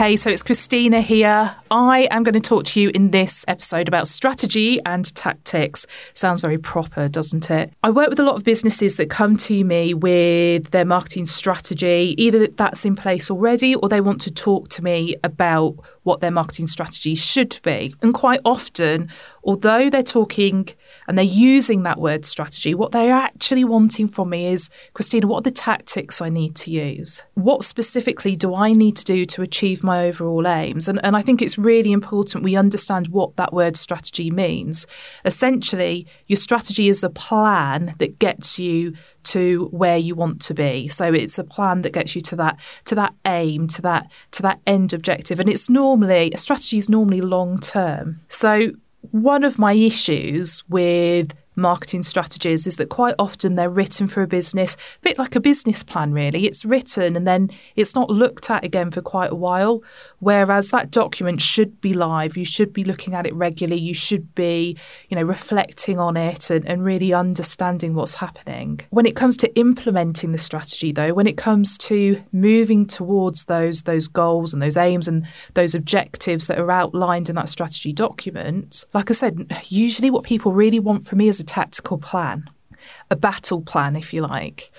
Hey, so it's Christina here. I am going to talk to you in this episode about strategy and tactics. Sounds very proper, doesn't it? I work with a lot of businesses that come to me with their marketing strategy, either that's in place already or they want to talk to me about what their marketing strategy should be. And quite often, although they're talking and they're using that word strategy, what they're actually wanting from me is Christina, what are the tactics I need to use? What specifically do I need to do to achieve my overall aims? And, and I think it's really important we understand what that word strategy means. Essentially, your strategy is a plan that gets you to where you want to be. So it's a plan that gets you to that to that aim, to that to that end objective. And it's normally a strategy is normally long term. So one of my issues with marketing strategies is that quite often they're written for a business, a bit like a business plan, really. It's written and then it's not looked at again for quite a while. Whereas that document should be live. You should be looking at it regularly. You should be, you know, reflecting on it and, and really understanding what's happening. When it comes to implementing the strategy, though, when it comes to moving towards those those goals and those aims and those objectives that are outlined in that strategy document, like I said, usually what people really want from me is a tactical plan, a battle plan, if you like.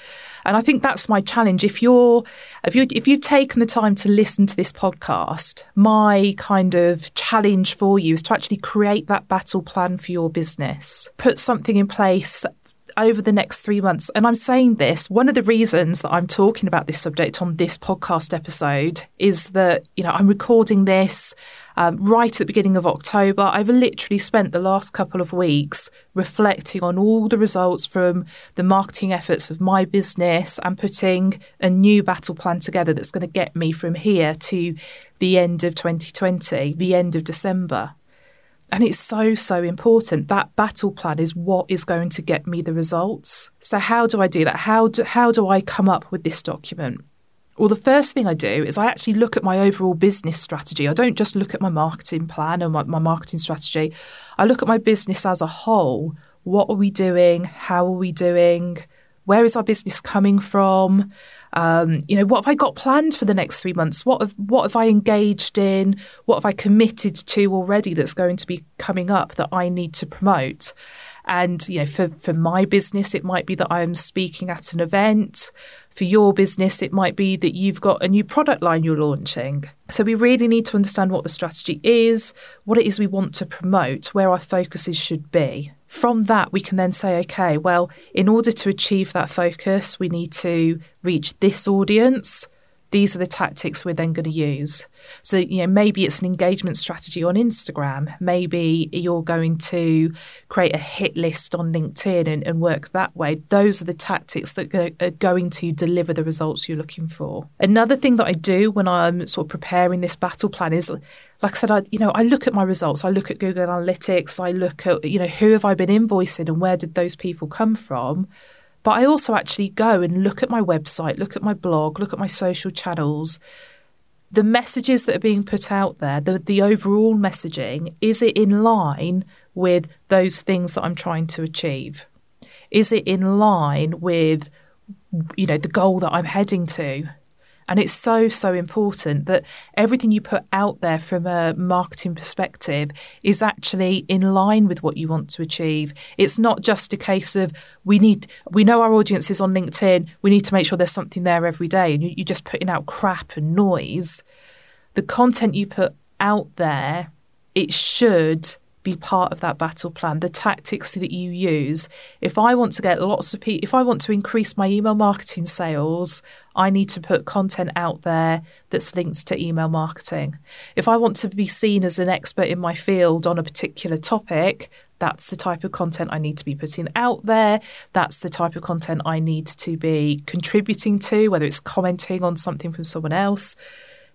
And I think that's my challenge. If you're, if you if you've taken the time to listen to this podcast, my kind of challenge for you is to actually create that battle plan for your business. Put something in place over the next three months. And I'm saying this, one of the reasons that I'm talking about this subject on this podcast episode is that, you know, I'm recording this um, right at the beginning of October. I've literally spent the last couple of weeks reflecting on all the results from the marketing efforts of my business and putting a new battle plan together that's going to get me from here to the end of 2020, the end of December. And it's so, so important. That battle plan is what is going to get me the results. So, how do I do that? How do, how do I come up with this document? Well, the first thing I do is I actually look at my overall business strategy. I don't just look at my marketing plan or my, my marketing strategy. I look at my business as a whole. What are we doing? How are we doing? Where is our business coming from? Um, you know, what have I got planned for the next three months? What have what have I engaged in? What have I committed to already that's going to be coming up that I need to promote? And you know, for for my business, it might be that I'm speaking at an event. For your business, it might be that you've got a new product line you're launching. So we really need to understand what the strategy is, what it is we want to promote, where our focuses should be. From that, we can then say, okay, well, in order to achieve that focus, we need to reach this audience these are the tactics we're then going to use. So, you know, maybe it's an engagement strategy on Instagram. Maybe you're going to create a hit list on LinkedIn and, and work that way. Those are the tactics that go, are going to deliver the results you're looking for. Another thing that I do when I'm sort of preparing this battle plan is like I said, I you know I look at my results. I look at Google Analytics. I look at you know who have I been invoicing and where did those people come from. But I also actually go and look at my website, look at my blog, look at my social channels. The messages that are being put out there, the, the overall messaging, is it in line with those things that I'm trying to achieve? Is it in line with, you know, the goal that I'm heading to? And it's so, so important that everything you put out there from a marketing perspective is actually in line with what you want to achieve. It's not just a case of we need, we know our audience is on LinkedIn, we need to make sure there's something there every day, and you're just putting out crap and noise. The content you put out there, it should be part of that battle plan, the tactics that you use. If I want to get lots of people, if I want to increase my email marketing sales, I need to put content out there that's linked to email marketing. If I want to be seen as an expert in my field on a particular topic, that's the type of content I need to be putting out there. That's the type of content I need to be contributing to, whether it's commenting on something from someone else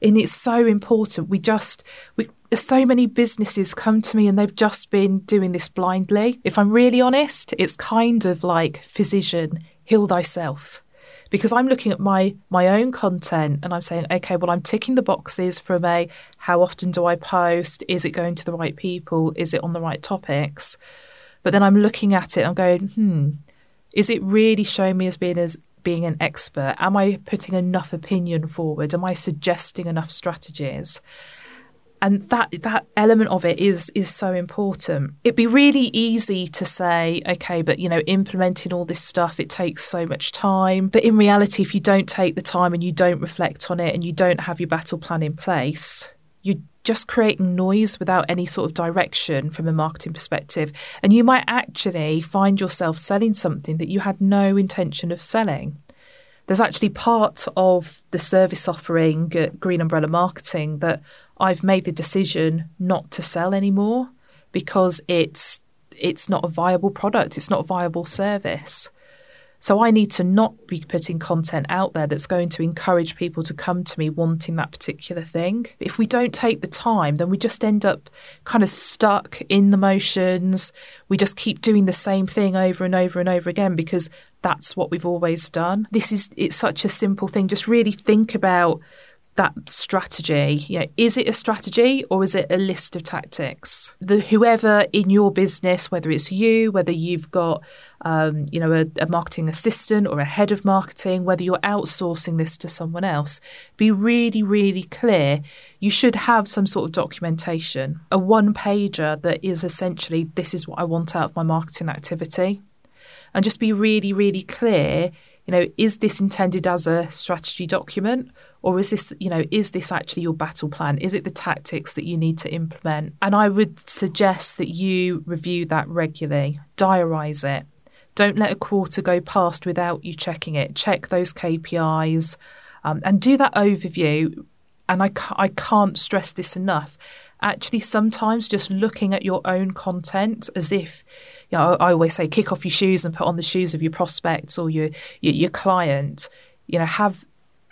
and it's so important. We just we so many businesses come to me and they've just been doing this blindly. If I'm really honest, it's kind of like physician, heal thyself. Because I'm looking at my my own content and I'm saying, okay, well, I'm ticking the boxes from a how often do I post? Is it going to the right people? Is it on the right topics? But then I'm looking at it, I'm going, hmm, is it really showing me as being as being an expert? Am I putting enough opinion forward? Am I suggesting enough strategies? And that that element of it is is so important. It'd be really easy to say okay but you know implementing all this stuff it takes so much time. But in reality if you don't take the time and you don't reflect on it and you don't have your battle plan in place you're just creating noise without any sort of direction from a marketing perspective. And you might actually find yourself selling something that you had no intention of selling there's actually part of the service offering at Green Umbrella Marketing that I've made the decision not to sell anymore because it's it's not a viable product, it's not a viable service. So I need to not be putting content out there that's going to encourage people to come to me wanting that particular thing. If we don't take the time, then we just end up kind of stuck in the motions. We just keep doing the same thing over and over and over again because that's what we've always done. This is it's such a simple thing. Just really think about that strategy you know is it a strategy or is it a list of tactics the whoever in your business whether it's you whether you've got um, you know a, a marketing assistant or a head of marketing whether you're outsourcing this to someone else be really really clear you should have some sort of documentation a one pager that is essentially this is what i want out of my marketing activity and just be really really clear you know, is this intended as a strategy document or is this, you know, is this actually your battle plan? Is it the tactics that you need to implement? And I would suggest that you review that regularly, diarise it. Don't let a quarter go past without you checking it. Check those KPIs um, and do that overview. And I, I can't stress this enough. Actually, sometimes just looking at your own content as if you know, I always say kick off your shoes and put on the shoes of your prospects or your, your, your client. You know, have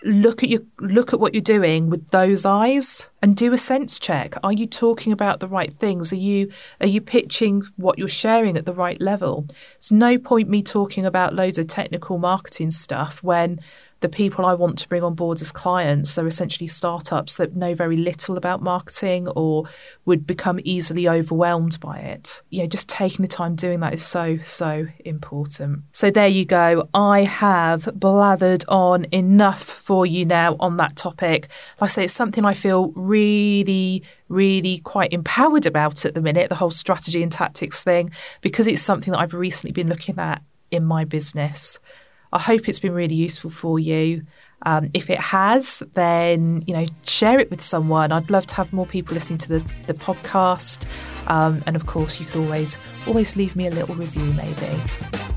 look at your look at what you're doing with those eyes and do a sense check. Are you talking about the right things? Are you are you pitching what you're sharing at the right level? It's no point me talking about loads of technical marketing stuff when the people I want to bring on board as clients are essentially startups that know very little about marketing or would become easily overwhelmed by it. You know, just taking the time doing that is so, so important. So there you go. I have blathered on enough for you now on that topic. Like I say, it's something I feel really, really quite empowered about at the minute, the whole strategy and tactics thing, because it's something that I've recently been looking at in my business. I hope it's been really useful for you. Um, if it has, then you know share it with someone. I'd love to have more people listening to the, the podcast. Um, and of course, you could always always leave me a little review, maybe.